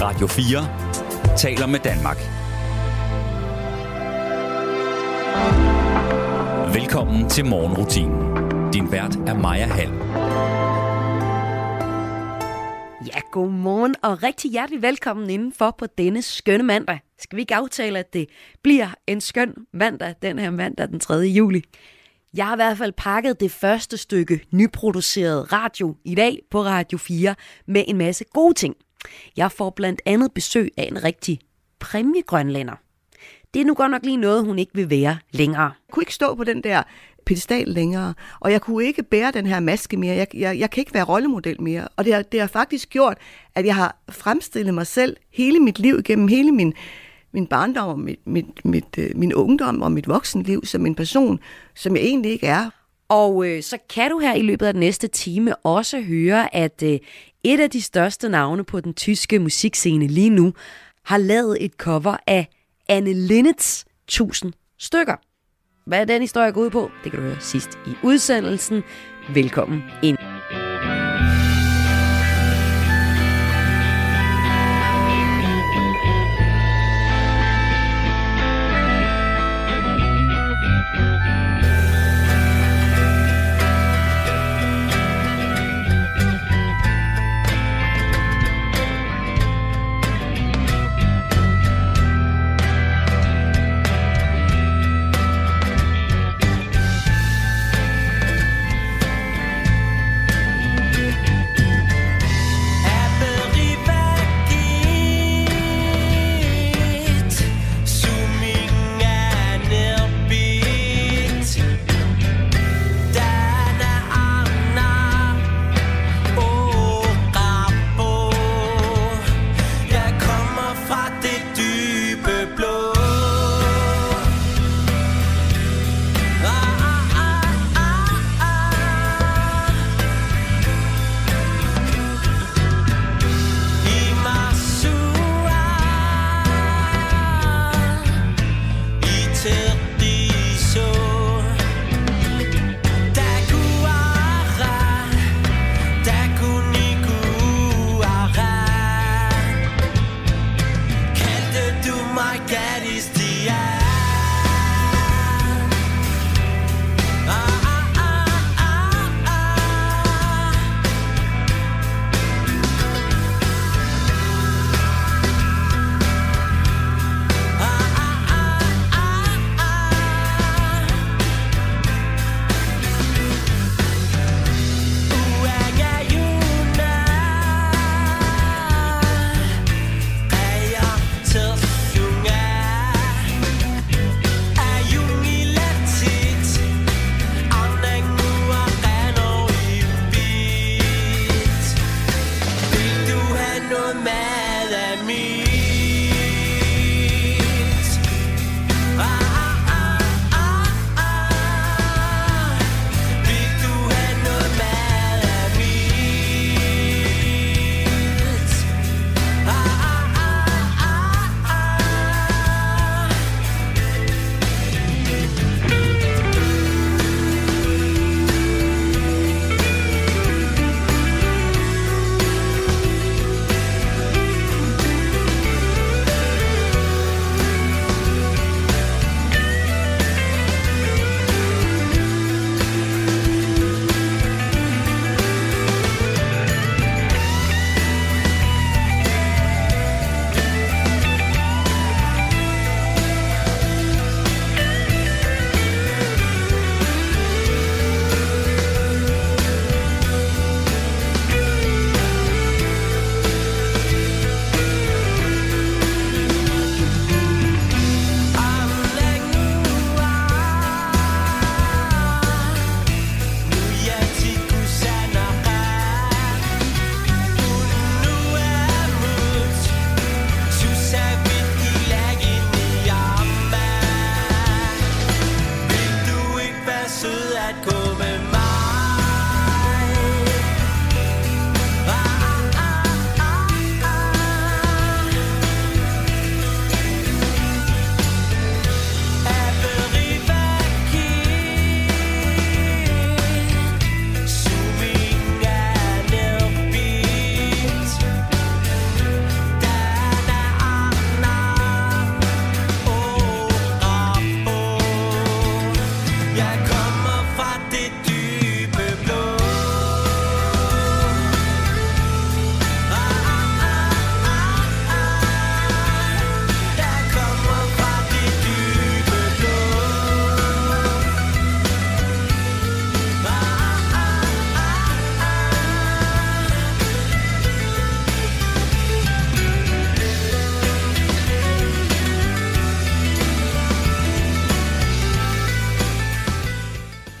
Radio 4 taler med Danmark. Velkommen til morgenrutinen. Din vært er Maja Hall. Ja, godmorgen og rigtig hjertelig velkommen indenfor på denne skønne mandag. Skal vi ikke aftale, at det bliver en skøn mandag, den her mandag den 3. juli? Jeg har i hvert fald pakket det første stykke nyproduceret radio i dag på Radio 4 med en masse gode ting. Jeg får blandt andet besøg af en rigtig præmiegrønlænder. Det er nu godt nok lige noget, hun ikke vil være længere. Jeg kunne ikke stå på den der pedestal længere, og jeg kunne ikke bære den her maske mere. Jeg, jeg, jeg kan ikke være rollemodel mere. Og det har, det har faktisk gjort, at jeg har fremstillet mig selv hele mit liv, gennem hele min, min barndom, og mit, mit, mit, øh, min ungdom og mit voksenliv som en person, som jeg egentlig ikke er. Og øh, så kan du her i løbet af den næste time også høre, at øh, et af de største navne på den tyske musikscene lige nu har lavet et cover af Anne Linnets 1000 stykker. Hvad den historie går ud på, det kan du høre sidst i udsendelsen. Velkommen ind.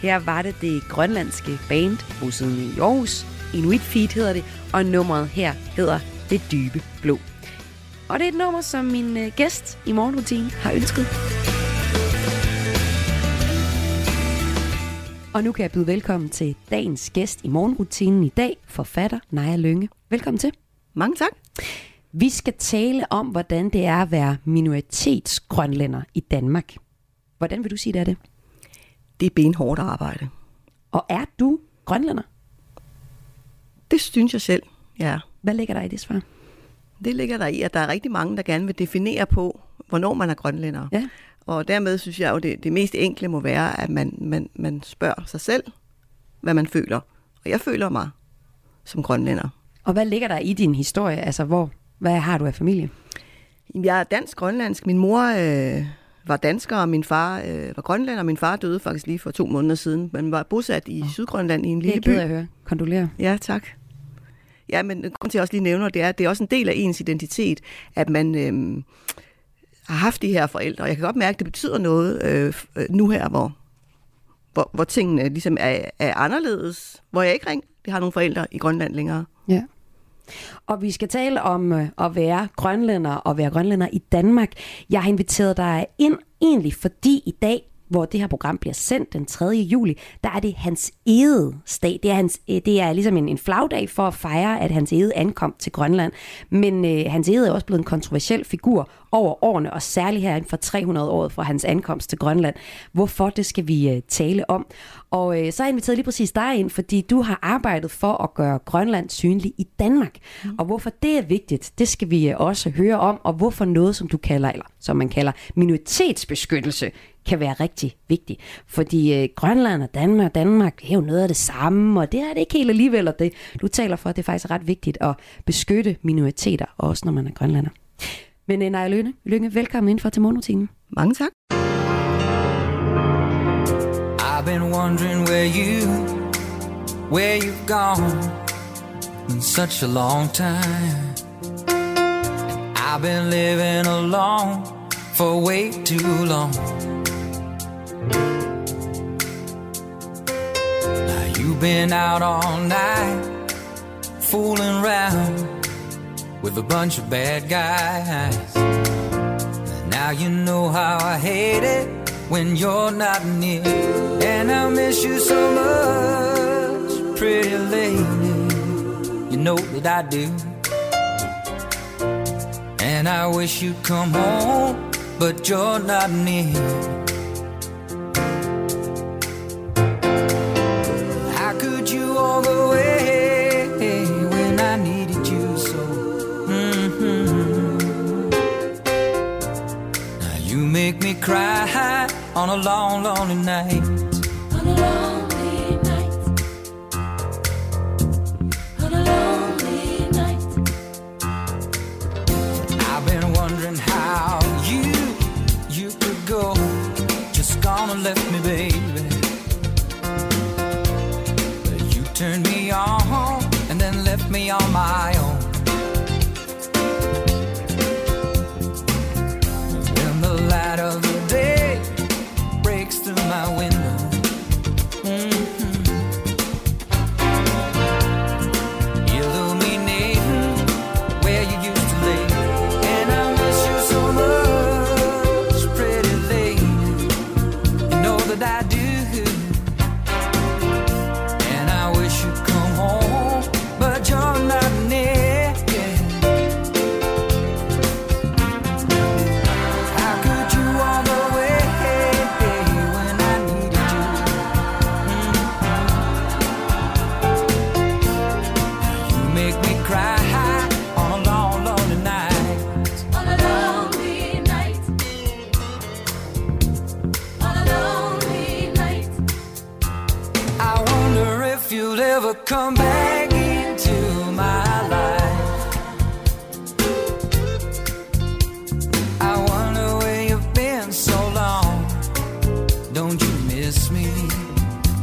Her var det det grønlandske band, bosiddende i Aarhus. Inuit Feet hedder det, og nummeret her hedder Det Dybe Blå. Og det er et nummer, som min øh, gæst i morgenrutinen har ønsket. Og nu kan jeg byde velkommen til dagens gæst i morgenrutinen i dag, forfatter Naja Lønge. Velkommen til. Mange tak. Vi skal tale om, hvordan det er at være minoritetsgrønlænder i Danmark. Hvordan vil du sige, det er det? Det er benhårdt arbejde. Og er du grønlænder? Det synes jeg selv, ja. Hvad ligger der i det svar? Det ligger der i, at der er rigtig mange, der gerne vil definere på, hvornår man er grønlænder. Ja. Og dermed synes jeg jo, det, det mest enkle må være, at man, man, man spørger sig selv, hvad man føler. Og jeg føler mig som grønlænder. Og hvad ligger der i din historie? Altså, hvor, hvad har du af familie? Jeg er dansk-grønlandsk. Min mor øh, var dansker, og min far øh, var grønlænder. Min far døde faktisk lige for to måneder siden, men var bosat i Sydgrønland i en Det er lille jeg ked by. af at høre. Kondolerer. Ja, tak. Ja, men grund til, at jeg også lige nævner, det er, at det er også en del af ens identitet, at man øhm, har haft de her forældre. Og jeg kan godt mærke, at det betyder noget øh, øh, nu her, hvor, hvor, hvor tingene ligesom er, er anderledes. Hvor jeg ikke rigtig har nogen forældre i Grønland længere. Ja. Og vi skal tale om øh, at være grønlænder og være grønlænder i Danmark. Jeg har inviteret dig ind egentlig, fordi i dag, hvor det her program bliver sendt den 3. juli, der er det hans Ede-dag. Det er, hans, øh, det er ligesom en, en flagdag for at fejre, at hans Ede ankom til Grønland. Men øh, hans Ede er også blevet en kontroversiel figur over årene, og særligt her inden for 300 år fra hans ankomst til Grønland. Hvorfor, det skal vi øh, tale om. Og øh, så har jeg inviteret lige præcis dig ind, fordi du har arbejdet for at gøre Grønland synlig i Danmark. Mm. Og hvorfor det er vigtigt, det skal vi øh, også høre om, og hvorfor noget, som du kalder, eller som man kalder minoritetsbeskyttelse, kan være rigtig vigtigt. Fordi øh, Grønland og Danmark, Danmark det er jo noget af det samme, og det er det ikke helt alligevel, og det du taler for, det er faktisk ret vigtigt at beskytte minoriteter, også når man er grønlander. Men øh, Naja Lønge, Lønge, velkommen ind for til morgenrutinen. Mange tak. I've been wondering where you, where you've gone in such a long time. I've been living alone for way too long. Now you've been out all night, fooling around with a bunch of bad guys. Now you know how I hate it when you're not near. And I miss you so much, pretty lady. You know that I do. And I wish you'd come home, but you're not near. On a long, lonely night.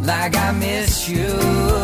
like I miss you.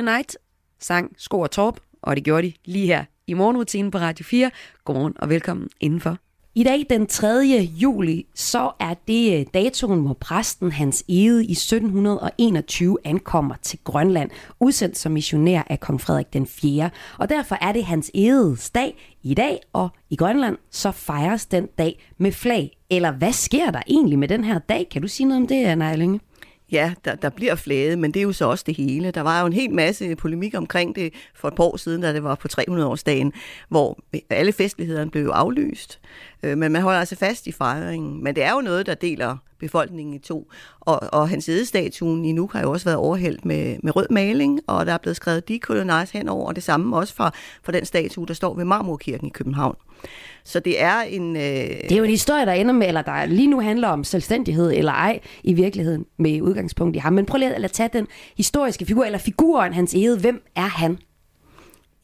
Lonely Night sang Sko og Torp, og det gjorde de lige her i morgenrutinen på Radio 4. Godmorgen og velkommen indenfor. I dag den 3. juli, så er det øh, datoen, hvor præsten Hans Ede i 1721 ankommer til Grønland, udsendt som missionær af kong Frederik den 4. Og derfor er det Hans Edes dag i dag, og i Grønland så fejres den dag med flag. Eller hvad sker der egentlig med den her dag? Kan du sige noget om det, Anna Erlinge? Ja, der, der bliver flaget, men det er jo så også det hele. Der var jo en hel masse polemik omkring det for et par år siden, da det var på 300-årsdagen, hvor alle festlighederne blev jo aflyst. Øh, men man holder altså fast i fejringen. Men det er jo noget, der deler befolkningen i to. Og, og hans edestatuen i nu har jo også været overhældt med, med rød maling, og der er blevet skrevet decolonize henover, og det samme også fra, fra den statue, der står ved Marmorkirken i København. Så det er en... Øh, Det er jo en historie, der ender med, eller der lige nu handler om selvstændighed eller ej i virkeligheden med udgangspunkt i ham. Men prøv lige at tage den historiske figur, eller figuren Hans Ede. Hvem er han?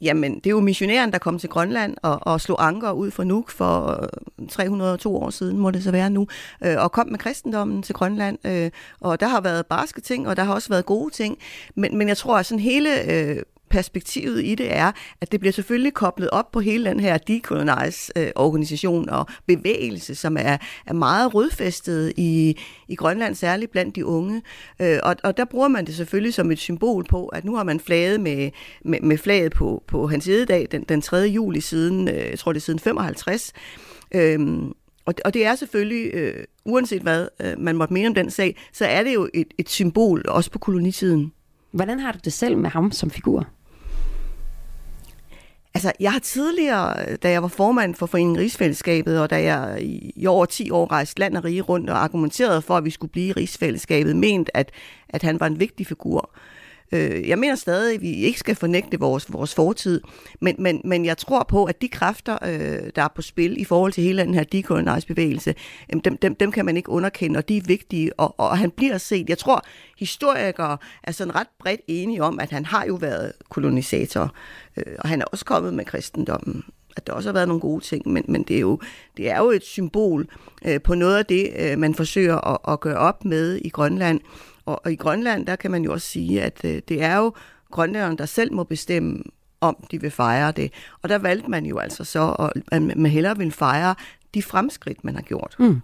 Jamen, det er jo missionæren, der kom til Grønland og, og slog anker ud for Nuuk for øh, 302 år siden, må det så være nu, øh, og kom med kristendommen til Grønland. Øh, og der har været barske ting, og der har også været gode ting. Men, men jeg tror, at sådan hele øh, perspektivet i det er, at det bliver selvfølgelig koblet op på hele den her decolonize-organisation øh, og bevægelse, som er, er meget rødfæstet i, i Grønland, særligt blandt de unge. Øh, og, og der bruger man det selvfølgelig som et symbol på, at nu har man flaget med, med, med flaget på, på hans ededag den, den 3. juli siden, øh, jeg tror det er siden 55. Øhm, og, og det er selvfølgelig, øh, uanset hvad øh, man måtte mene om den sag, så er det jo et, et symbol, også på kolonitiden. Hvordan har du det selv med ham som figur? Altså, jeg har tidligere, da jeg var formand for Foreningen Rigsfællesskabet, og da jeg i, i over 10 år rejste land og rige rundt og argumenterede for, at vi skulle blive i Rigsfællesskabet, ment, at, at han var en vigtig figur. Øh, jeg mener stadig, at vi ikke skal fornægte vores, vores fortid, men, men, men jeg tror på, at de kræfter, øh, der er på spil i forhold til hele den her decolonize-bevægelse, øh, dem, dem, dem kan man ikke underkende, og de er vigtige, og, og han bliver set. Jeg tror, historikere er sådan ret bredt enige om, at han har jo været kolonisator, øh, og han er også kommet med kristendommen at der også har været nogle gode ting, men, men det, er jo, det er jo et symbol øh, på noget af det, øh, man forsøger at, at gøre op med i Grønland. Og, og i Grønland, der kan man jo også sige, at øh, det er jo grønlænderne, der selv må bestemme, om de vil fejre det. Og der valgte man jo altså så, at man hellere vil fejre de fremskridt, man har gjort. Mm.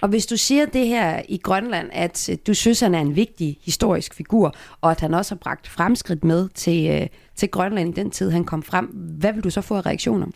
Og hvis du siger det her i Grønland, at øh, du synes, han er en vigtig historisk figur, og at han også har bragt fremskridt med til, øh, til Grønland i den tid, han kom frem, hvad vil du så få af reaktioner?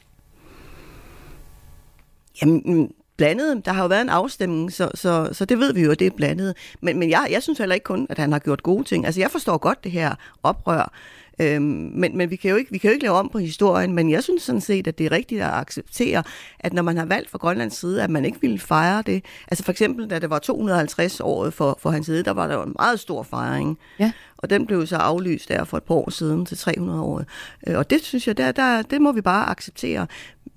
Jamen, mm, blandet. Der har jo været en afstemning, så, så, så det ved vi jo, at det er blandet. Men, men jeg, jeg synes heller ikke kun, at han har gjort gode ting. Altså, jeg forstår godt det her oprør, øhm, men, men vi, kan jo ikke, vi kan jo ikke lave om på historien, men jeg synes sådan set, at det er rigtigt at acceptere, at når man har valgt fra Grønlands side, at man ikke ville fejre det. Altså for eksempel, da det var 250 år for, for hans side, der var der jo en meget stor fejring. Ja. Og den blev så aflyst der for et par år siden til 300 år. Øh, Og det synes jeg, der, der, det må vi bare acceptere.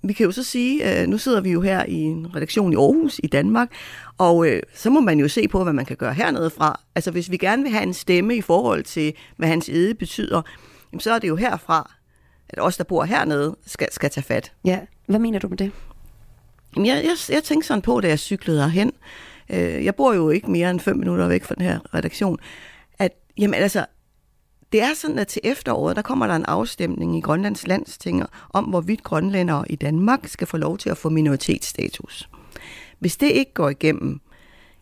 Vi kan jo så sige, øh, nu sidder vi jo her i en redaktion i Aarhus i Danmark, og øh, så må man jo se på, hvad man kan gøre hernede fra. Altså hvis vi gerne vil have en stemme i forhold til, hvad hans ede betyder, jamen, så er det jo herfra, at os, der bor hernede, skal, skal tage fat. Ja, hvad mener du med det? Jamen, jeg, jeg, jeg tænkte sådan på, da jeg cyklede herhen. Øh, jeg bor jo ikke mere end fem minutter væk fra den her redaktion. Jamen altså, det er sådan, at til efteråret, der kommer der en afstemning i Grønlands landsting om, hvorvidt grønlændere i Danmark skal få lov til at få minoritetsstatus. Hvis det ikke går igennem,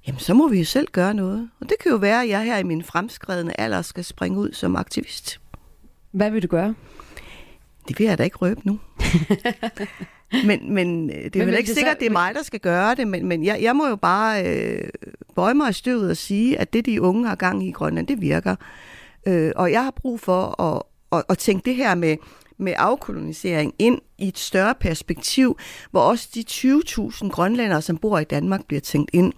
jamen så må vi jo selv gøre noget. Og det kan jo være, at jeg her i min fremskredende alder skal springe ud som aktivist. Hvad vil du gøre? Det vil jeg da ikke røbe nu. men, men øh, det er Men vel vil ikke det sikkert, så- det er mig, der skal gøre det, men, men jeg, jeg må jo bare øh, bøje mig i støvet og sige, at det, de unge har gang i i Grønland, det virker. Øh, og jeg har brug for at, at, at tænke det her med, med afkolonisering ind i et større perspektiv, hvor også de 20.000 grønlændere, som bor i Danmark, bliver tænkt ind.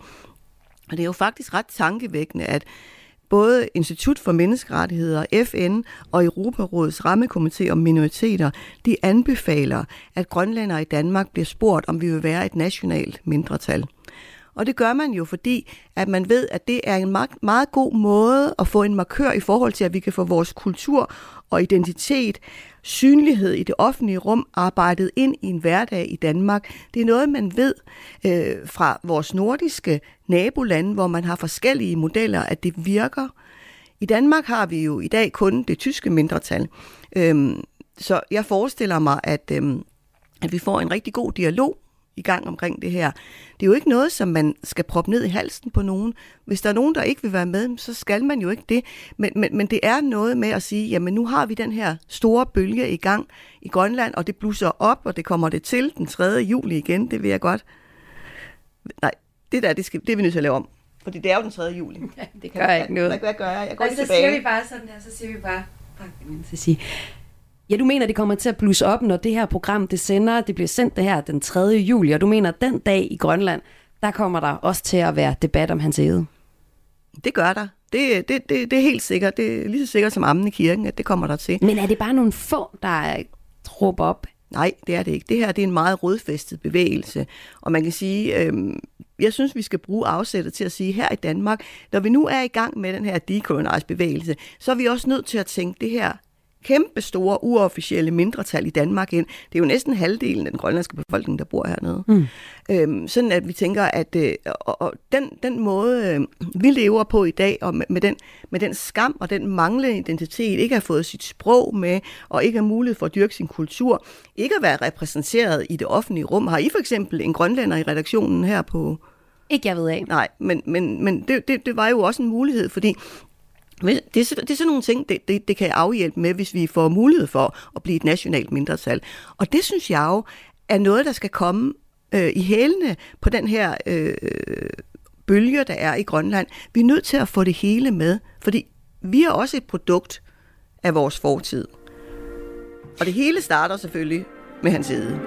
Og det er jo faktisk ret tankevækkende, at både Institut for Menneskerettigheder, FN og Europarådets rammekomité om minoriteter, de anbefaler, at grønlændere i Danmark bliver spurgt, om vi vil være et nationalt mindretal. Og det gør man jo, fordi at man ved, at det er en meget, meget god måde at få en markør i forhold til, at vi kan få vores kultur og identitet, synlighed i det offentlige rum arbejdet ind i en hverdag i Danmark. Det er noget, man ved øh, fra vores nordiske nabolande, hvor man har forskellige modeller, at det virker. I Danmark har vi jo i dag kun det tyske mindretal. Øhm, så jeg forestiller mig, at, øhm, at vi får en rigtig god dialog i gang omkring det her. Det er jo ikke noget, som man skal proppe ned i halsen på nogen. Hvis der er nogen, der ikke vil være med, så skal man jo ikke det. Men, men, men det er noget med at sige, jamen nu har vi den her store bølge i gang i Grønland, og det blusser op, og det kommer det til den 3. juli igen, det vil jeg godt. Nej, det der, det, skal, det er vi nødt til at lave om. Fordi det er jo den 3. juli. Ja, det gør ikke noget. Hvad, gør jeg? Jeg går Og lige så tilbage. siger vi bare sådan der, så siger vi bare, men så sige, Ja, du mener, det kommer til at blusse op, når det her program, det sender, det bliver sendt det her den 3. juli, og du mener, at den dag i Grønland, der kommer der også til at være debat om hans æde. Det gør der. Det, det, det, det er helt sikkert. Det er lige så sikkert som ammen i kirken, at det kommer der til. Men er det bare nogle få, der råber op? Nej, det er det ikke. Det her det er en meget rodfæstet bevægelse. Og man kan sige, øh, jeg synes, vi skal bruge afsættet til at sige, her i Danmark, når vi nu er i gang med den her decolonize-bevægelse, så er vi også nødt til at tænke det her kæmpe store, uofficielle mindretal i Danmark ind. Det er jo næsten halvdelen af den grønlandske befolkning, der bor hernede. Mm. Øhm, sådan at vi tænker, at øh, og, og den, den måde, øh, vi lever på i dag, og med, med, den, med den skam og den manglende identitet, ikke har fået sit sprog med, og ikke har mulighed for at dyrke sin kultur, ikke at være repræsenteret i det offentlige rum. Har I for eksempel en grønlænder i redaktionen her på... Ikke jeg ved af. Nej, men, men, men det, det, det var jo også en mulighed, fordi hvis- det er, det er sådan nogle ting, det, det, det kan afhjælpe med, hvis vi får mulighed for at blive et nationalt mindretal. Og det synes jeg jo er noget, der skal komme øh, i hælene på den her øh, bølge, der er i Grønland. Vi er nødt til at få det hele med, fordi vi er også et produkt af vores fortid. Og det hele starter selvfølgelig med hans side.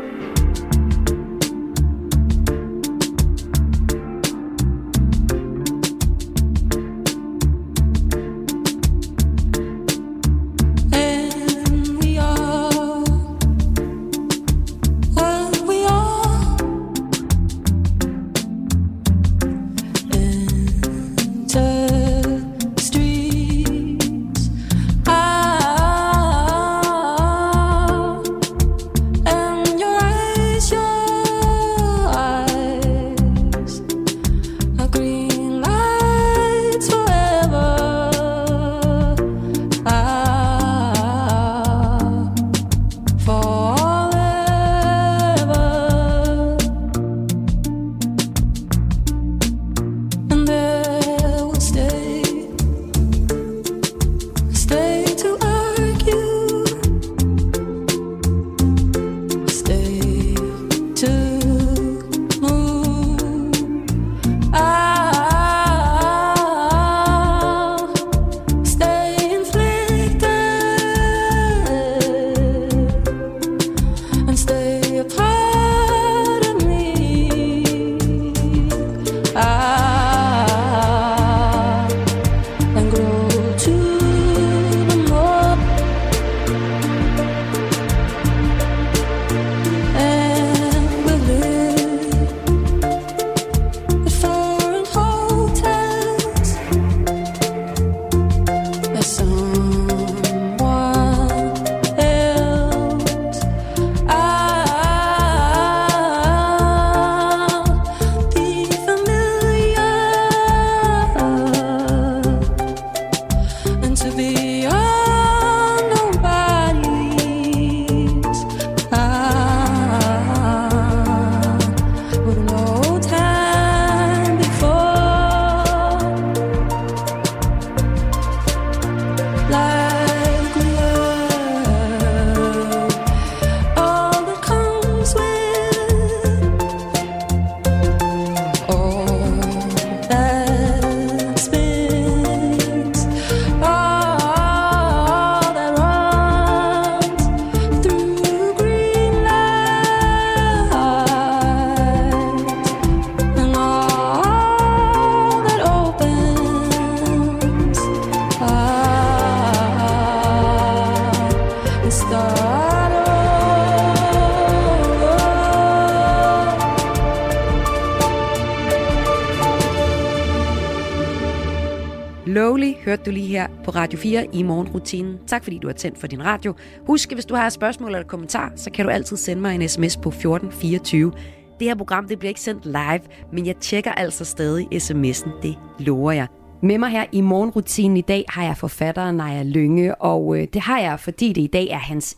Du lige her på Radio 4 i morgenrutinen. Tak fordi du har tændt for din radio. Husk, hvis du har et spørgsmål eller kommentar, så kan du altid sende mig en sms på 1424. Det her program det bliver ikke sendt live, men jeg tjekker altså stadig sms'en, det lover jeg. Med mig her i morgenrutinen i dag har jeg forfatteren Naja Lynge, og øh, det har jeg, fordi det i dag er hans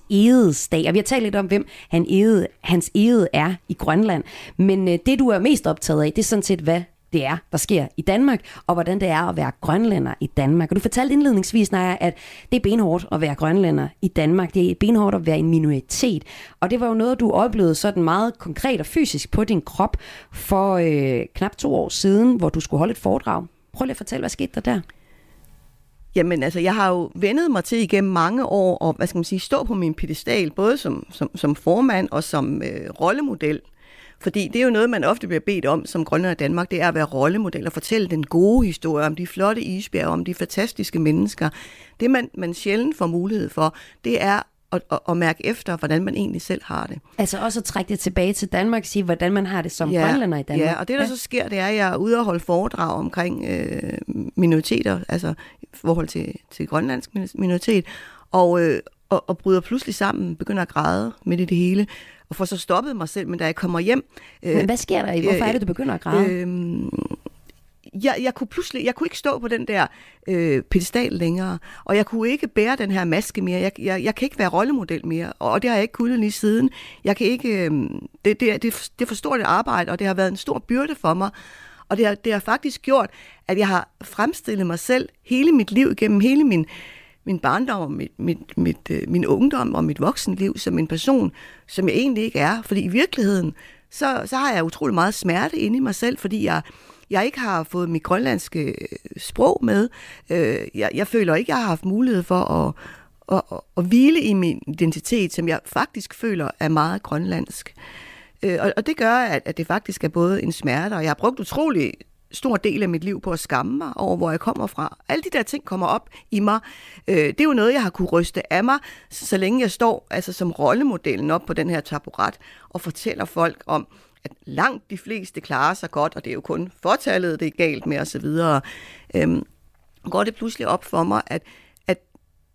dag. Og vi har talt lidt om, hvem han ede, hans ede er i Grønland. Men øh, det, du er mest optaget af, det er sådan set, hvad det er, der sker i Danmark, og hvordan det er at være grønlænder i Danmark. Og du fortalte indledningsvis, Naja, at det er benhårdt at være grønlænder i Danmark. Det er benhårdt at være en minoritet. Og det var jo noget, du oplevede sådan meget konkret og fysisk på din krop for øh, knap to år siden, hvor du skulle holde et foredrag. Prøv lige at fortælle, hvad skete der der? Jamen altså, jeg har jo vendet mig til igennem mange år, og hvad skal man sige, stå på min pedestal, både som, som, som formand og som øh, rollemodel. Fordi det er jo noget, man ofte bliver bedt om som Grønland og Danmark, det er at være rollemodel og fortælle den gode historie om de flotte isbjerge, om de fantastiske mennesker. Det, man, man sjældent får mulighed for, det er at, at, at mærke efter, hvordan man egentlig selv har det. Altså også at trække det tilbage til Danmark og sige, hvordan man har det som ja, grønlænder i Danmark. Ja, og det der ja. så sker, det er, at jeg er ude og holde foredrag omkring øh, minoriteter, altså i forhold til, til grønlandsk minoritet, og, øh, og, og bryder pludselig sammen, begynder at græde midt i det hele, og får så stoppet mig selv, men da jeg kommer hjem... Øh, men hvad sker der i? Hvorfor øh, er det, du begynder at græde? Øh, jeg, jeg kunne pludselig, jeg kunne ikke stå på den der øh, pedestal længere, og jeg kunne ikke bære den her maske mere. Jeg, jeg, jeg kan ikke være rollemodel mere, og det har jeg ikke kunnet lige siden. Jeg kan ikke, øh, det, det, det, det er for stort et arbejde, og det har været en stor byrde for mig. Og det har, det har faktisk gjort, at jeg har fremstillet mig selv hele mit liv, gennem hele min, min barndom, og mit, mit, mit, øh, min ungdom og mit voksenliv som en person, som jeg egentlig ikke er. Fordi i virkeligheden, så, så har jeg utrolig meget smerte inde i mig selv, fordi jeg jeg ikke har fået mit grønlandske øh, sprog med. Øh, jeg, jeg føler ikke, jeg har haft mulighed for at, at, at, at hvile i min identitet, som jeg faktisk føler er meget grønlandsk. Øh, og, og det gør, at, at det faktisk er både en smerte, og jeg har brugt utrolig stor del af mit liv på at skamme mig over, hvor jeg kommer fra. Alle de der ting kommer op i mig. Øh, det er jo noget, jeg har kunne ryste af mig, så længe jeg står altså som rollemodellen op på den her taburet og fortæller folk om, at langt de fleste klarer sig godt, og det er jo kun fortallet, det er galt med osv., øhm, går det pludselig op for mig, at, at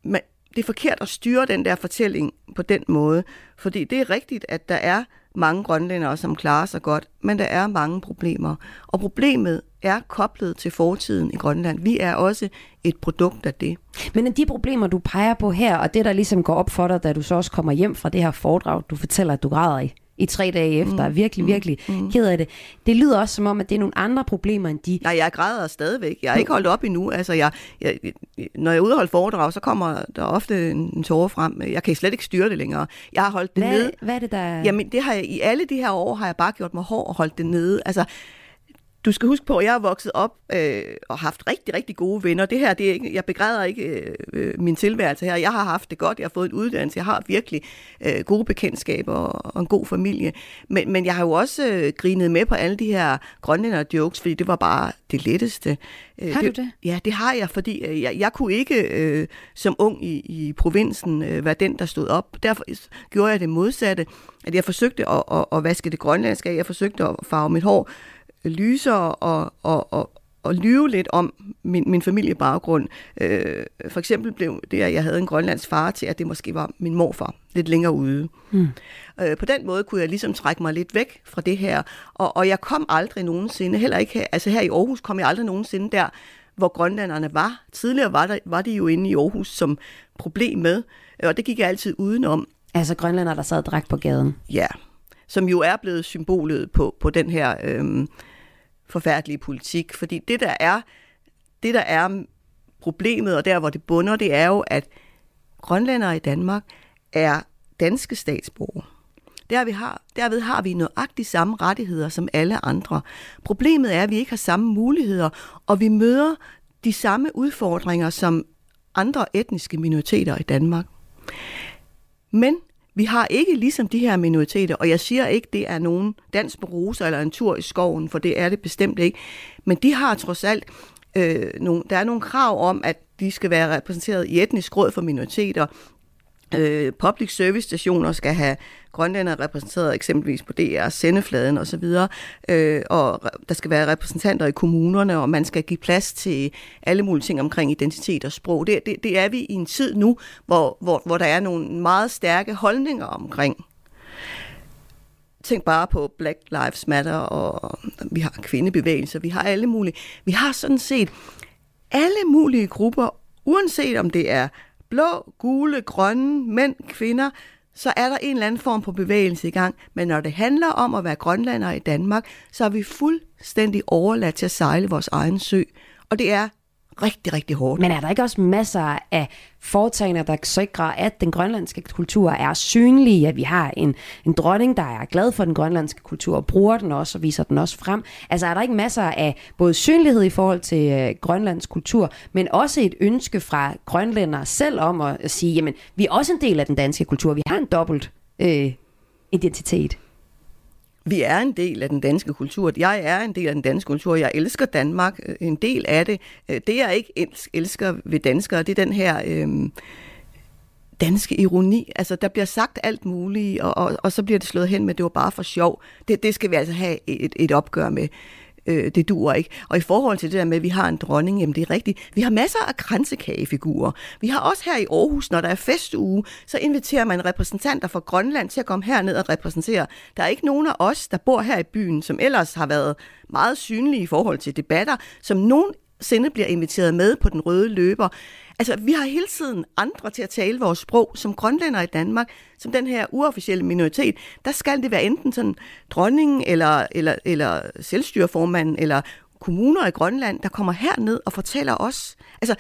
man, det er forkert at styre den der fortælling på den måde, fordi det er rigtigt, at der er mange grønlændere, som klarer sig godt, men der er mange problemer. Og problemet er koblet til fortiden i Grønland. Vi er også et produkt af det. Men de problemer, du peger på her, og det, der ligesom går op for dig, da du så også kommer hjem fra det her foredrag, du fortæller, at du græder i, i tre dage efter, mm. virkelig, virkelig mm. mm. ked af det. Det lyder også som om, at det er nogle andre problemer end de... Nej, jeg græder stadigvæk. Jeg er ikke holdt op endnu. Altså, jeg, jeg, når jeg er holde foredrag, så kommer der ofte en tårer frem. Jeg kan slet ikke styre det længere. Jeg har holdt det hvad, nede. Hvad er det, der... Jamen, det har jeg, i alle de her år har jeg bare gjort mig hård og holdt det nede. Altså, du skal huske på, at jeg er vokset op øh, og haft rigtig, rigtig gode venner. Det her, det er ikke, jeg begræder ikke øh, øh, min tilværelse her. Jeg har haft det godt, jeg har fået en uddannelse, jeg har virkelig øh, gode bekendtskaber og, og en god familie. Men, men jeg har jo også øh, grinet med på alle de her grønlænder jokes, fordi det var bare det letteste. Øh, har du det? Ja, det har jeg, fordi øh, jeg, jeg kunne ikke øh, som ung i, i provinsen øh, være den, der stod op. Derfor gjorde jeg det modsatte, at jeg forsøgte at, at, at vaske det grønlandske af. Jeg forsøgte at farve mit hår lysere og, og, og, og lyve lidt om min, min familiebaggrund. Øh, for eksempel blev det, at jeg havde en grønlands far til, at det måske var min morfar lidt længere ude. Mm. Øh, på den måde kunne jeg ligesom trække mig lidt væk fra det her, og, og jeg kom aldrig nogensinde, heller ikke her, altså her i Aarhus kom jeg aldrig nogensinde der, hvor grønlanderne var. Tidligere var, der, var de jo inde i Aarhus som problem med, og det gik jeg altid udenom. Altså grønlænder, der sad dræk på gaden? Ja, som jo er blevet symbolet på, på den her... Øh, forfærdelige politik. Fordi det, der er, det, der er problemet, og der, hvor det bunder, det er jo, at grønlændere i Danmark er danske statsborgere. Der vi har, derved har vi nøjagtigt samme rettigheder som alle andre. Problemet er, at vi ikke har samme muligheder, og vi møder de samme udfordringer som andre etniske minoriteter i Danmark. Men vi har ikke ligesom de her minoriteter, og jeg siger ikke, det er nogen dans på roser eller en tur i skoven, for det er det bestemt ikke. Men de har trods alt, øh, nogle, der er nogle krav om, at de skal være repræsenteret i etnisk råd for minoriteter, øh, public service stationer skal have grønlænder repræsenteret eksempelvis på DR, sendefladen osv., øh, og der skal være repræsentanter i kommunerne, og man skal give plads til alle mulige ting omkring identitet og sprog. Det, det, det er vi i en tid nu, hvor, hvor, hvor der er nogle meget stærke holdninger omkring. Tænk bare på Black Lives Matter, og vi har kvindebevægelser, vi har alle mulige. Vi har sådan set alle mulige grupper, uanset om det er blå, gule, grønne, mænd, kvinder, så er der en eller anden form for bevægelse i gang. Men når det handler om at være grønlander i Danmark, så er vi fuldstændig overladt til at sejle vores egen sø. Og det er rigtig, rigtig hårdt. Men er der ikke også masser af foretagender, der sikrer, at den grønlandske kultur er synlig, at vi har en, en dronning, der er glad for den grønlandske kultur, og bruger den også, og viser den også frem? Altså er der ikke masser af både synlighed i forhold til øh, grønlandsk kultur, men også et ønske fra grønlændere selv om at, at sige, jamen, vi er også en del af den danske kultur, vi har en dobbelt øh, identitet. Vi er en del af den danske kultur. Jeg er en del af den danske kultur. Jeg elsker Danmark. Øh, en del af det. Øh, det, jeg ikke elsker ved danskere, det er den her øh, danske ironi. Altså, der bliver sagt alt muligt, og, og, og så bliver det slået hen med, at det var bare for sjov. Det, det skal vi altså have et, et opgør med. Øh, det duer ikke. Og i forhold til det der med, at vi har en dronning, jamen det er rigtigt. Vi har masser af kransekagefigurer. Vi har også her i Aarhus, når der er festuge, så inviterer man repræsentanter fra Grønland til at komme herned og repræsentere. Der er ikke nogen af os, der bor her i byen, som ellers har været meget synlige i forhold til debatter, som nogensinde bliver inviteret med på den røde løber. Altså, vi har hele tiden andre til at tale vores sprog. Som grønlænder i Danmark, som den her uofficielle minoritet, der skal det være enten sådan dronningen, eller, eller, eller selvstyreformanden, eller kommuner i Grønland, der kommer herned og fortæller os. Altså,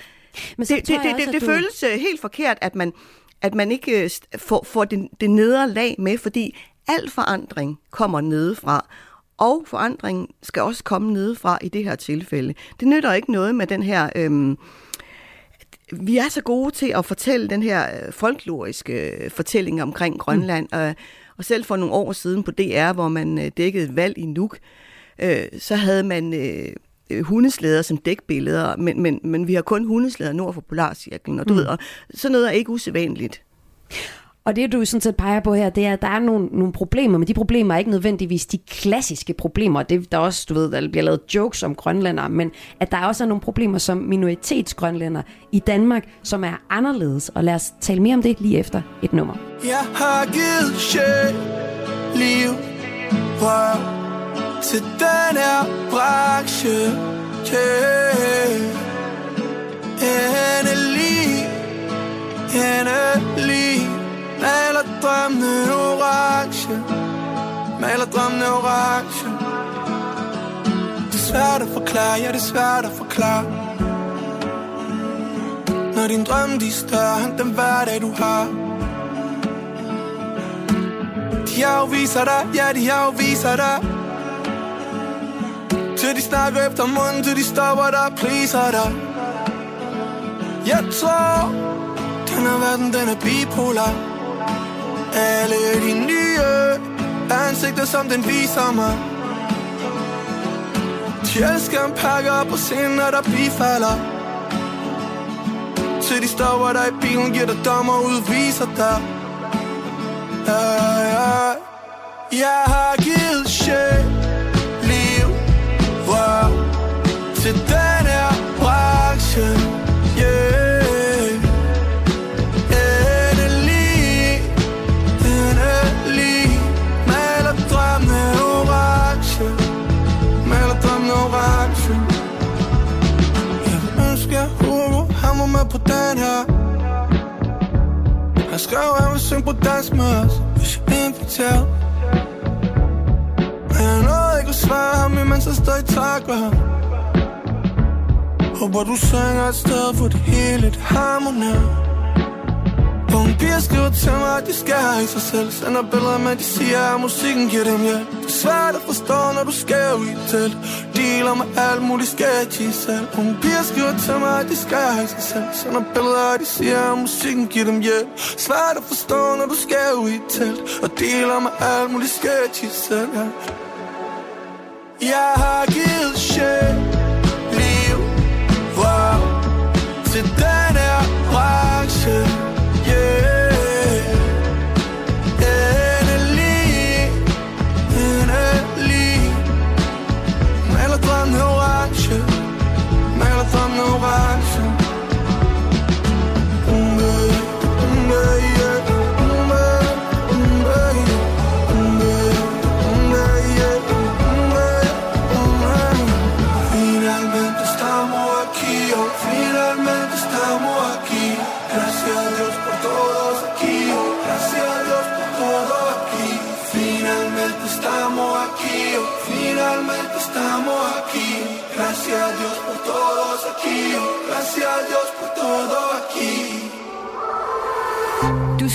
Men det, det, det, også, det, det du- føles øh, helt forkert, at man, at man ikke øh, får, får det, det nedre lag med, fordi al forandring kommer nedefra. Og forandringen skal også komme nedefra i det her tilfælde. Det nytter ikke noget med den her... Øhm, vi er så gode til at fortælle den her øh, folkloriske øh, fortælling omkring Grønland. Mm. Og, og selv for nogle år siden på DR, hvor man øh, dækkede valg i Nuuk, øh, så havde man øh, hundeslæder som dækbilleder, men, men, men vi har kun hundeslæder nord for Polarcirklen, og du mm. ved, og sådan noget er ikke usædvanligt. Og det, du sådan set peger på her, det er, at der er nogle, nogle problemer, men de problemer er ikke nødvendigvis de klassiske problemer. Det der er også, du ved, der bliver lavet jokes om grønlændere, men at der også er nogle problemer som minoritetsgrønlænder i Danmark, som er anderledes. Og lad os tale mere om det lige efter et nummer. Jeg har givet sjæl, liv, røv til den her branche. Yeah. Endelig, endelig maler drømmene orange. Maler drømmene orange. Det er svært at forklare, ja det er svært at forklare. Når din drøm de er større end den hverdag du har. De afviser dig, ja de afviser dig Til de snakker efter munden, til de stopper dig, pleaser dig Jeg tror, den her verden den er bipolar alle de nye ansigter, som den viser mig. De elsker en pakke op på scenen, når der bifalder. Til de stopper dig i bilen, giver dig dommer og udviser dig. Ja, ja. ja. Jeg har givet shit. Skrev, at han ville synge på dansk med os. Hvis jeg inviterede Men jeg nåede ikke at svare ham Imens jeg stod i tak ved ham Håber du synger et sted For det hele et harmonerer og hun piger skriver til mig At de skærer i sig selv. Sender billeder men de siger At musikken giver dem hjælp. Det er svært at forstå Når du skærer i et telt. Dealer med alt muligt sketchy selv. Og Hun piger skriver til mig At de skærer i sig selv. Sender billeder de siger At musikken giver dem hjælp. Svært at forstå Når du skærer i et telt. Og dealer med alt muligt sketchy selv ja. Jeg har givet shit Liv Wow Til dig.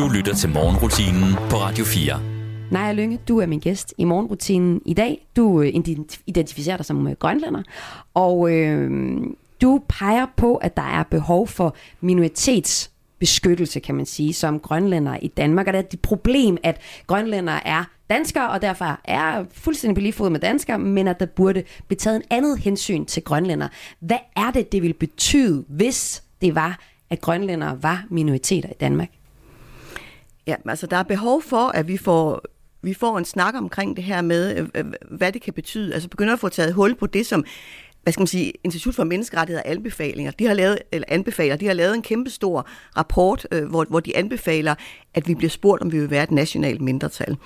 Du lytter til morgenrutinen på Radio 4. Naja Lynge, du er min gæst i morgenrutinen i dag. Du øh, identificerer dig som grønlander, grønlænder, og øh, du peger på, at der er behov for minoritetsbeskyttelse, kan man sige, som grønlænder i Danmark. Og det er et problem, at grønlænder er danskere, og derfor er fuldstændig på lige fod med danskere, men at der burde blive taget en andet hensyn til grønlænder. Hvad er det, det vil betyde, hvis det var, at grønlændere var minoriteter i Danmark? Ja, altså der er behov for, at vi får, vi får en snak omkring det her med, øh, øh, hvad det kan betyde. Altså begynder at få taget hul på det, som hvad skal man sige, Institut for Menneskerettigheder anbefalinger. De har lavet, eller anbefaler, de har lavet en kæmpe stor rapport, øh, hvor, hvor de anbefaler, at vi bliver spurgt, om vi vil være et nationalt mindretal.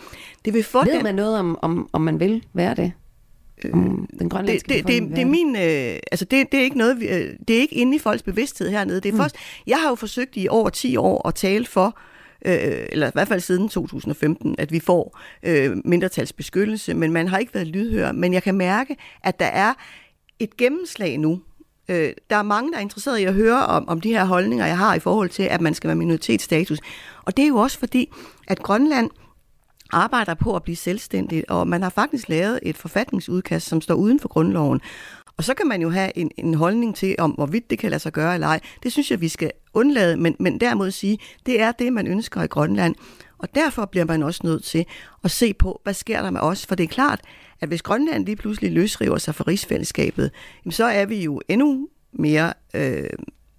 Det vil få Ved den, man noget om, om, om man vil være det? Om den grønlandske det, det, det, det er min, øh, altså det, det er ikke noget, vi, øh, det er ikke inde i folks bevidsthed hernede. Det er mm. først, jeg har jo forsøgt i over 10 år at tale for, øh, Øh, eller i hvert fald siden 2015, at vi får øh, mindretalsbeskyttelse, men man har ikke været lydhør. Men jeg kan mærke, at der er et gennemslag nu. Øh, der er mange, der er interesseret i at høre om, om de her holdninger, jeg har i forhold til, at man skal være minoritetsstatus. Og det er jo også fordi, at Grønland arbejder på at blive selvstændigt, og man har faktisk lavet et forfatningsudkast, som står uden for grundloven. Og så kan man jo have en, en holdning til, om hvorvidt det kan lade sig gøre eller ej. Det synes jeg, vi skal undlade, men, men derimod sige, det er det, man ønsker i Grønland. Og derfor bliver man også nødt til at se på, hvad sker der med os? For det er klart, at hvis Grønland lige pludselig løsriver sig fra rigsfællesskabet, så er vi jo endnu mere øh,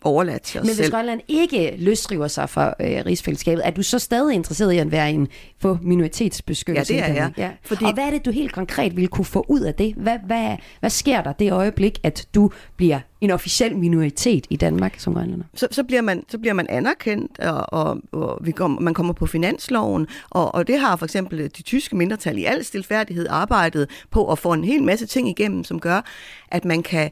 overladt til os Men hvis selv. Grønland ikke løsriver sig fra øh, rigsfællesskabet, er du så stadig interesseret i at være en få minoritetsbeskyttelse? Ja, det er jeg. Ja. Fordi- Og hvad er det, du helt konkret vil kunne få ud af det? Hvad, hvad, hvad sker der det øjeblik, at du bliver en officiel minoritet i Danmark som grønlander? så, så, bliver man, så bliver man anerkendt, og, og, og vi kom, man kommer på finansloven, og, og det har for eksempel de tyske mindretal i al stilfærdighed arbejdet på at få en hel masse ting igennem, som gør, at man kan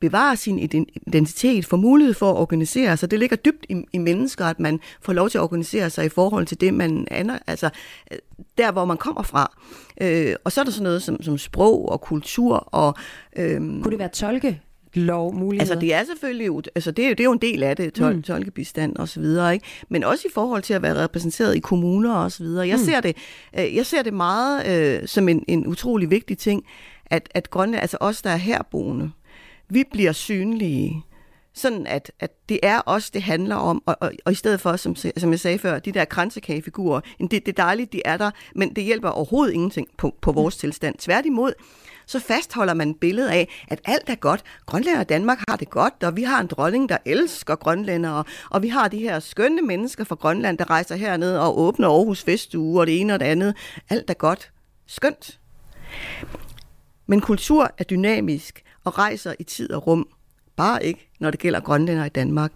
bevare sin ident- identitet, få mulighed for at organisere sig. Det ligger dybt i, i mennesker, at man får lov til at organisere sig i forhold til det, man aner, altså øh, der, hvor man kommer fra. Øh, og så er der sådan noget som, som sprog og kultur og øhm, Kunne det være tolke? lov muligheder? Altså det er selvfølgelig jo, altså det er jo, det er jo en del af det, tol, mm. tolkebistand og så videre, ikke? Men også i forhold til at være repræsenteret i kommuner og så videre. Jeg mm. ser det, øh, jeg ser det meget øh, som en, en utrolig vigtig ting, at, at Grønland, altså os, der er herboende, vi bliver synlige. Sådan at, at det er os, det handler om, og, og, og i stedet for, som, som jeg sagde før, de der kransekagefigurer, det, det er dejligt, de er der, men det hjælper overhovedet ingenting på, på vores tilstand. Tværtimod, så fastholder man billedet af, at alt er godt. Grønland og Danmark har det godt, og vi har en dronning, der elsker grønlændere, og vi har de her skønne mennesker fra Grønland, der rejser herned og åbner Aarhus Festuge og det ene og det andet. Alt er godt. Skønt. Men kultur er dynamisk og rejser i tid og rum. Bare ikke, når det gælder grønlænder i Danmark.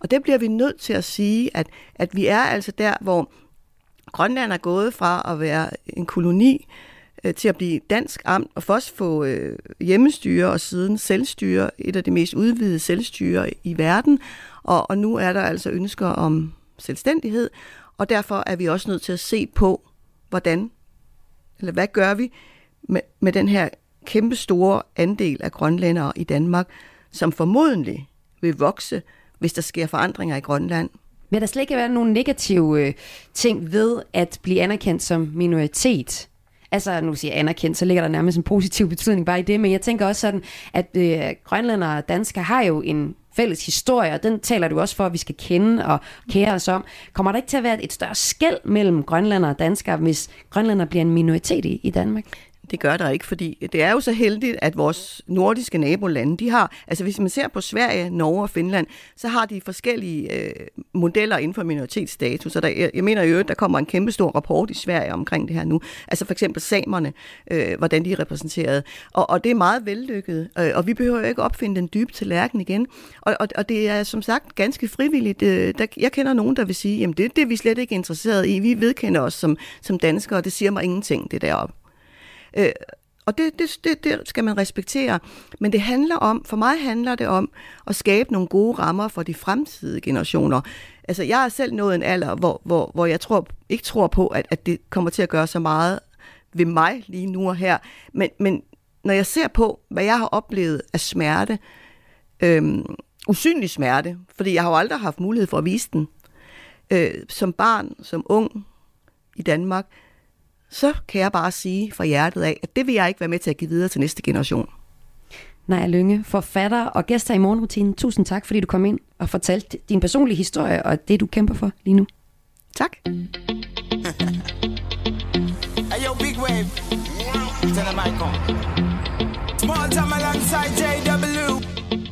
Og det bliver vi nødt til at sige, at, at vi er altså der, hvor Grønland er gået fra at være en koloni øh, til at blive dansk amt, og først få øh, hjemmestyre og siden selvstyre, et af de mest udvidede selvstyre i verden. Og, og nu er der altså ønsker om selvstændighed, og derfor er vi også nødt til at se på, hvordan, eller hvad gør vi med, med den her kæmpe store andel af grønlændere i Danmark, som formodentlig vil vokse, hvis der sker forandringer i Grønland. Vil der slet ikke være nogle negative øh, ting ved at blive anerkendt som minoritet? Altså, nu siger jeg anerkendt, så ligger der nærmest en positiv betydning bare i det, men jeg tænker også sådan, at øh, grønlændere og danskere har jo en fælles historie, og den taler du også for, at vi skal kende og kære os om. Kommer der ikke til at være et større skæld mellem grønlændere og danskere, hvis grønlændere bliver en minoritet i, i Danmark? Det gør der ikke, fordi det er jo så heldigt, at vores nordiske nabolande, de har, altså hvis man ser på Sverige, Norge og Finland, så har de forskellige øh, modeller inden for minoritetsstatus. Og der, jeg, jeg mener jo, der kommer en kæmpe stor rapport i Sverige omkring det her nu. Altså for eksempel samerne, øh, hvordan de er repræsenteret. Og, og det er meget vellykket, øh, og vi behøver jo ikke opfinde den dybe tallerken igen. Og, og, og det er som sagt ganske frivilligt. Øh, der, jeg kender nogen, der vil sige, jamen det, det er vi slet ikke interesseret i. Vi vedkender os som, som danskere, og det siger mig ingenting, det deroppe. Øh, og det, det, det, det skal man respektere. Men det handler om, for mig handler det om at skabe nogle gode rammer for de fremtidige generationer. Altså, jeg er selv nået en alder, hvor, hvor, hvor jeg tror, ikke tror på, at, at det kommer til at gøre så meget ved mig lige nu og her. Men, men når jeg ser på, hvad jeg har oplevet af smerte, øhm, usynlig smerte, fordi jeg har jo aldrig haft mulighed for at vise den, øh, som barn, som ung i Danmark, så kan jeg bare sige fra hjertet af, at det vil jeg ikke være med til at give videre til næste generation. Naja Lynge, forfatter og gæst her i morgenrutinen. Tusind tak, fordi du kom ind og fortalte din personlige historie og det, du kæmper for lige nu. Tak. Hey, yo, big wave. Tell them I come. Small time alongside JW.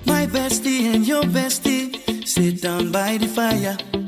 My bestie and your bestie sit down by the fire.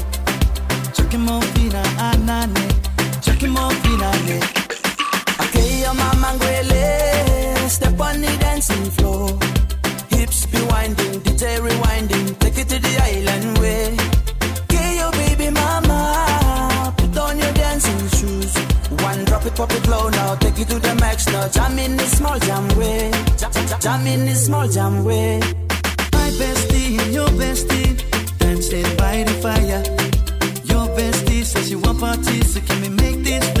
Chucking more fina, anane. Chucking more fina, ane. Okay, your mama ngwele, step on the dancing floor. Hips be winding, DJ rewinding, take it to the island way. Okay, your baby mama, put on your dancing shoes. One drop it, pop it low now, take it to the max now. Jam in the small jam way, jam, jam in the small jam way. My bestie and your bestie dancing by the fire. Your bestie says she want parties, so can we make these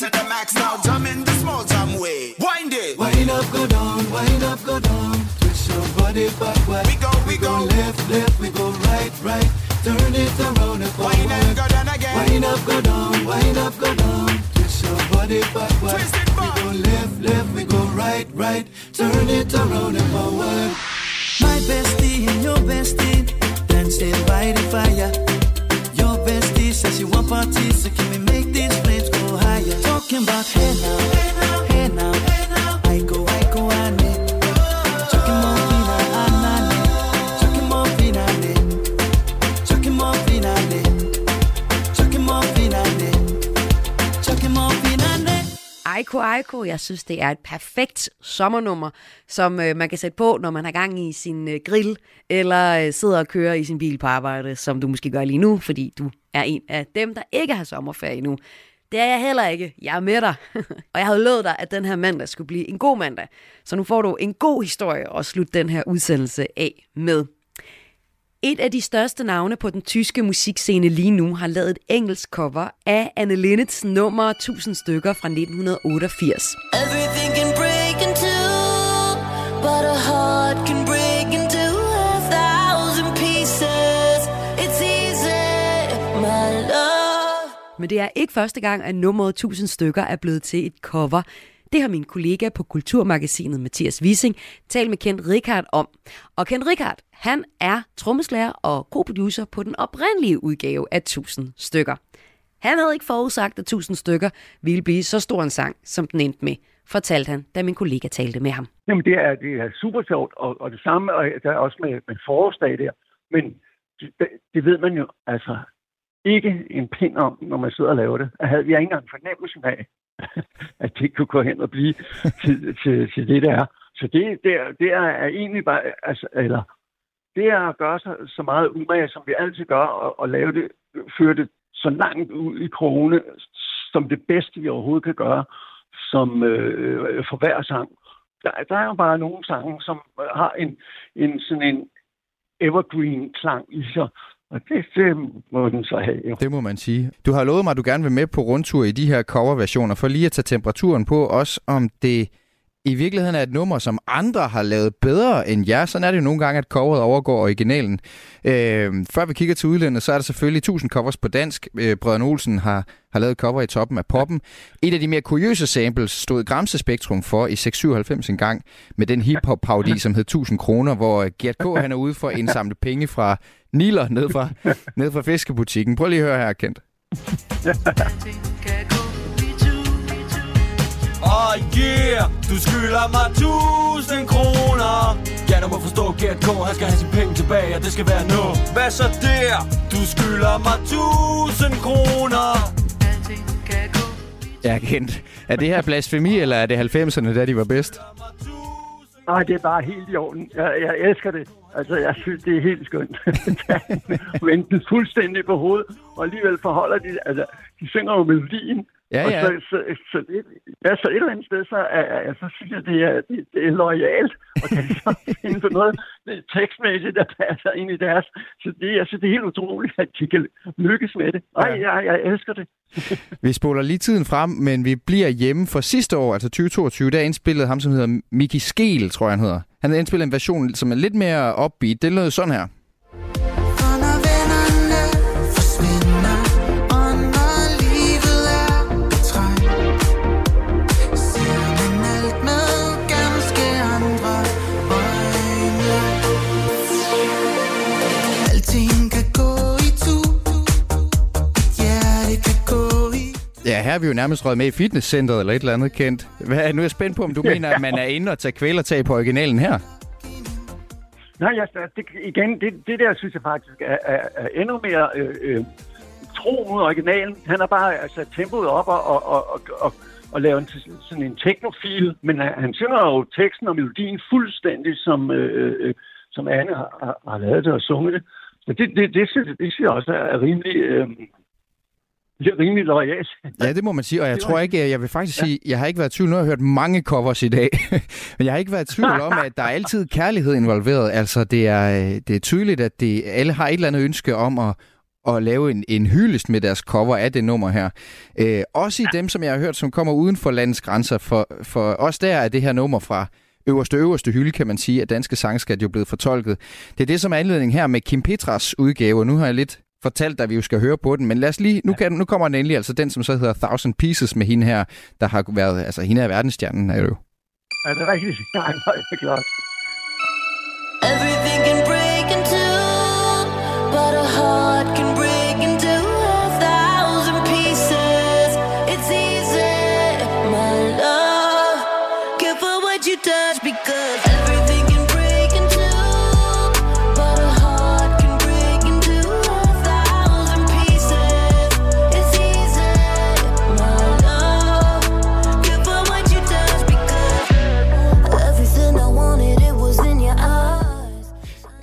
to the max now, jump in the small jam way Wind it Wind up, go down, wind up, go down. Twist your body backward. We go, we go. left, left, we go right, right. Turn it around and forward. Wind and go down again Wind up, go down, wind up, go down. Twist your body backward. Twist it we go left, left, we go right, right. Turn it around and forward. My bestie and your bestie dancing by the fire. Your bestie says she want parties, so can we Talking about hey now, hey now, hey now, I go, I go, I need. ane. Chucking more fina, need. Chucking more fina, I need. Chucking more fina, I need. Chucking more fina, I need. Chucking more fina, I need. Aiko Aiko, jeg synes, det er et perfekt sommernummer, som øh, man kan sætte på, når man har gang i sin øh, grill, eller øh, sidder og kører i sin bil på arbejde, som du måske gør lige nu, fordi du er en af dem, der ikke har sommerferie endnu. Det er jeg heller ikke. Jeg er med dig. og jeg havde lovet dig, at den her mandag skulle blive en god mandag. Så nu får du en god historie at slutte den her udsendelse af med. Et af de største navne på den tyske musikscene lige nu har lavet et engelsk cover af Anne Linnets nummer 1000 stykker fra 1988. Everything can break in two, but a heart can Men det er ikke første gang, at nummeret 1000 stykker er blevet til et cover. Det har min kollega på Kulturmagasinet Mathias Wissing talt med Kent Rikard om. Og Kent Rikard, han er trommeslager og co-producer på den oprindelige udgave af 1000 stykker. Han havde ikke forudsagt, at 1000 stykker ville blive så stor en sang, som den endte med, fortalte han, da min kollega talte med ham. Jamen, det er, det er super sjovt, og, og det samme og der er også med, med forårsdag der. Men det, det ved man jo altså ikke en pind om, når man sidder og laver det. Jeg havde vi har ikke engang fornemmelsen af, at det kunne gå hen og blive til, til, til det, det er. Så det, det, er, det er, egentlig bare, altså, eller det er at gøre så, så meget umage, som vi altid gør, og, og lave det, føre det så langt ud i krone, som det bedste, vi overhovedet kan gøre, som øh, for hver sang. Der, der er jo bare nogle sange, som har en, en sådan en evergreen-klang i sig, og det, det må den så have. Jo. Det må man sige. Du har lovet mig, at du gerne vil med på rundtur i de her coverversioner, for lige at tage temperaturen på, også om det i virkeligheden er et nummer, som andre har lavet bedre end jer. Sådan er det jo nogle gange, at coveret overgår originalen. Øh, før vi kigger til udlandet, så er der selvfølgelig 1000 covers på dansk. Øh, Brødren Olsen har, har lavet cover i toppen af poppen. Et af de mere kuriøse samples stod Gramse Spektrum for i 697 en gang med den hiphop-parodi, som hed 1000 kroner, hvor Gert K. han er ude for at indsamle penge fra Niler ned fra, ned fra fiskebutikken. Prøv lige at høre her, Kent. Oh yeah, du skylder mig tusind kroner Ja, du må forstå, Gert K, han skal have sine penge tilbage, og det skal være nu Hvad så der? Du skylder mig tusind kroner Ja, Kent. Er det her blasfemi, eller er det 90'erne, da de var bedst? Nej, det er bare helt i orden. Jeg, jeg elsker det. Altså, jeg synes, det er helt skønt. Men den fuldstændig på hovedet, og alligevel forholder de... Altså, de synger jo melodien, Ja, og ja. så, så, så, det, ja, så et eller andet sted, så, er, så synes jeg, det er, det, det er lojalt, og kan så finde på noget det tekstmæssigt, der passer ind i deres. Så det, synes, det er helt utroligt, at de kan lykkes med det. Nej, Ja. jeg, jeg elsker det. Vi spoler lige tiden frem, men vi bliver hjemme for sidste år, altså 2022. Der indspillede ham, som hedder Mickey Skel, tror jeg, han hedder. Han havde indspillet en version, som er lidt mere upbeat. Det lød sådan her. Ja, her er vi jo nærmest røget med i fitnesscenteret eller et eller andet kendt. Hvad, nu er jeg spændt på, om du mener, at man er inde og tage kvælertag på originalen her. Nej, jeg, det, igen, det, det der synes jeg faktisk er, er, er endnu mere øh, øh, tro mod originalen. Han har bare altså, tempoet op og, og, og, og, og, og lavet en, sådan en teknofil, men han, han synger jo teksten og melodien fuldstændig, som, øh, øh, som Anne har, har, har lavet det og sunget det. Så det, det, det, synes, det synes jeg også er rimelig, øh, det er rimelig lojalt. Ja, det må man sige, og jeg tror ikke, jeg vil faktisk sige, jeg har ikke været i tvivl, nu har jeg hørt mange covers i dag, men jeg har ikke været i tvivl om, at der er altid kærlighed involveret. Altså, det er, det er tydeligt, at det, alle har et eller andet ønske om at, at lave en, en hyldest med deres cover af det nummer her. Øh, også i dem, som jeg har hørt, som kommer uden for landets grænser. For, for os der er det her nummer fra øverste øverste hylde, kan man sige, at danske sangskat jo blevet fortolket. Det er det, som er anledning her med Kim Petras udgave, og nu har jeg lidt fortalt dig, at vi jo skal høre på den, men lad os lige, nu, kan, nu kommer den endelig, altså den, som så hedder Thousand Pieces med hende her, der har været, altså hende er verdensstjernen, er det jo. Er det rigtigt? Nej, nej, det er klart. Everything can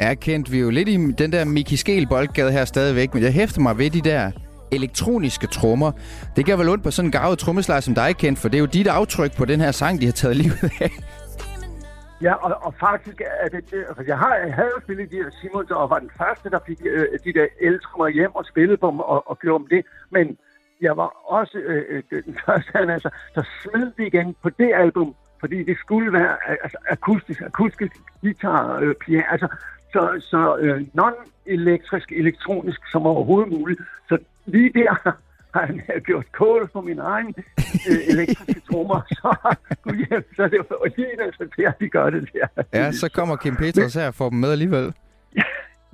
Er kendt, vi er jo lidt i den der Mickey Skel boldgade her stadigvæk, men jeg hæfter mig ved de der elektroniske trommer. Det gør vel ondt på sådan en gavet trommeslager som dig, kendt, for det er jo dit aftryk på den her sang, de har taget livet af. Ja, og, og faktisk er det, det jeg, har, jeg havde spillet de her Simons, og var den første, der fik øh, de der eltrummer hjem og spillede på dem og, og gjorde dem det. Men jeg var også øh, øh den første, han, altså, der smed det igen på det album, fordi det skulle være øh, altså, akustisk, akustisk guitar, øh, piano, altså så, så øh, non-elektrisk, elektronisk som overhovedet muligt. Så lige der har han gjort kål på min egen øh, elektriske trommer, så, hjælp, så er det jo lige til, at de gør det der. Ja, så kommer Kim Petras her og får dem med alligevel.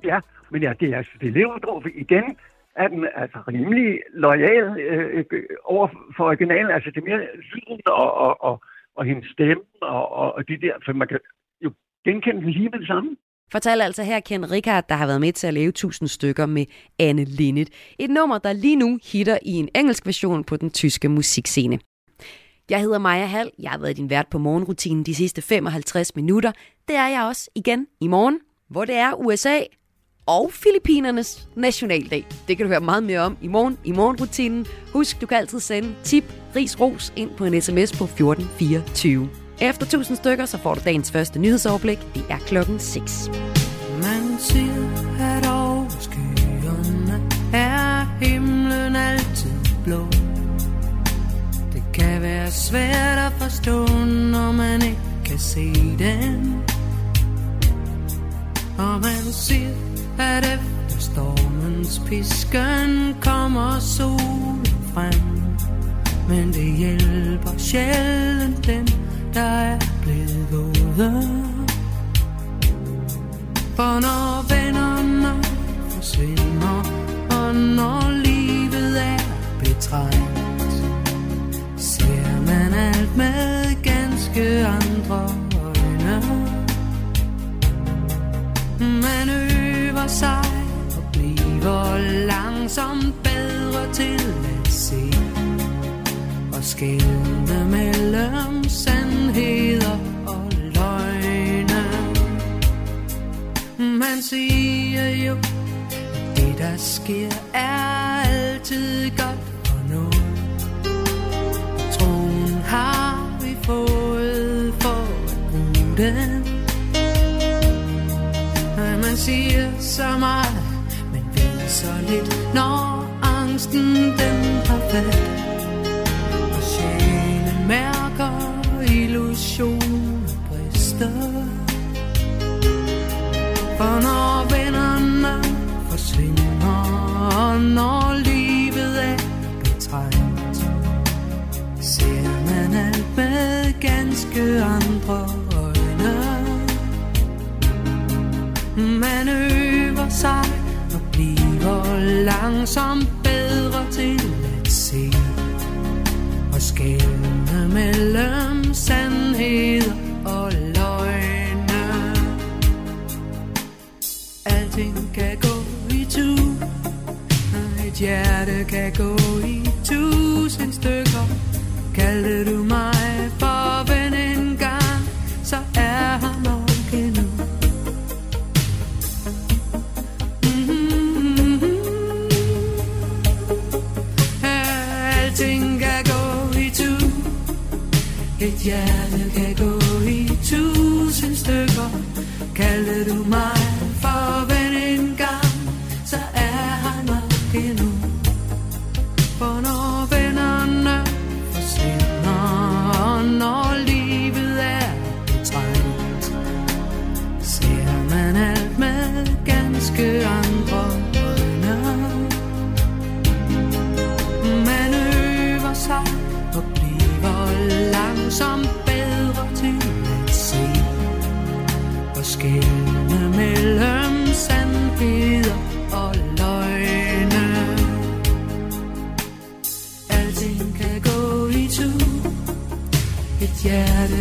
Ja, men ja, det er altså det lever igen er den altså rimelig lojal øh, øh, over for originalen. Altså det er mere lyden og, og, og, og hendes stemme og, og, og de der, for man kan jo genkende den lige med det samme. Fortalte altså her Ken Richard, der har været med til at lave 1000 stykker med Anne Linnet. Et nummer, der lige nu hitter i en engelsk version på den tyske musikscene. Jeg hedder Maja Hall. Jeg har været din vært på morgenrutinen de sidste 55 minutter. Det er jeg også igen i morgen, hvor det er USA og Filippinernes nationaldag. Det kan du høre meget mere om i morgen i morgenrutinen. Husk, du kan altid sende tip, ris, ros ind på en sms på 1424. Efter 1000 stykker, så får du dagens første nyhedsoverblik. Det er klokken 6. Man siger, at over skyerne er himlen altid blå. Det kan være svært at forstå, når man ikke kan se den. Og man siger, at efter stormens pisken kommer solen frem. Men det hjælper sjældent den der er blevet våde. For når vennerne forsvinder, og når livet er betrængt, ser man alt med ganske andre øjne Man øver sig og bliver langsomt bedre til at se og skælne mellem sandheder og løgne. Man siger jo, at det der sker er altid godt for nu. Troen har vi fået for at bruge den. Man siger så meget, men ved så lidt Når angsten den har fat. Brister For når vennerne forsvinder Og når livet er betrængt Ser man alt med ganske andre øjne. Man øver sig og bliver langsomt bedre til at se Og skælne mellem Mit hjerte kan gå i tusind stykker. Kaldte du mig for ven en gang Så er han nok endnu. Mm-hmm. Alting kan gå i tu. Et hjerte kan gå i tusind stykker. Kaldte du mig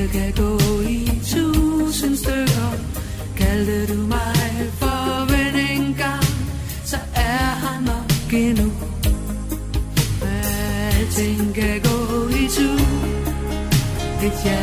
hjerte kan gå i tusind stykker. Kaldte du mig for ven en gang Så er han nok endnu. Alting kan gå i tu Et hjerte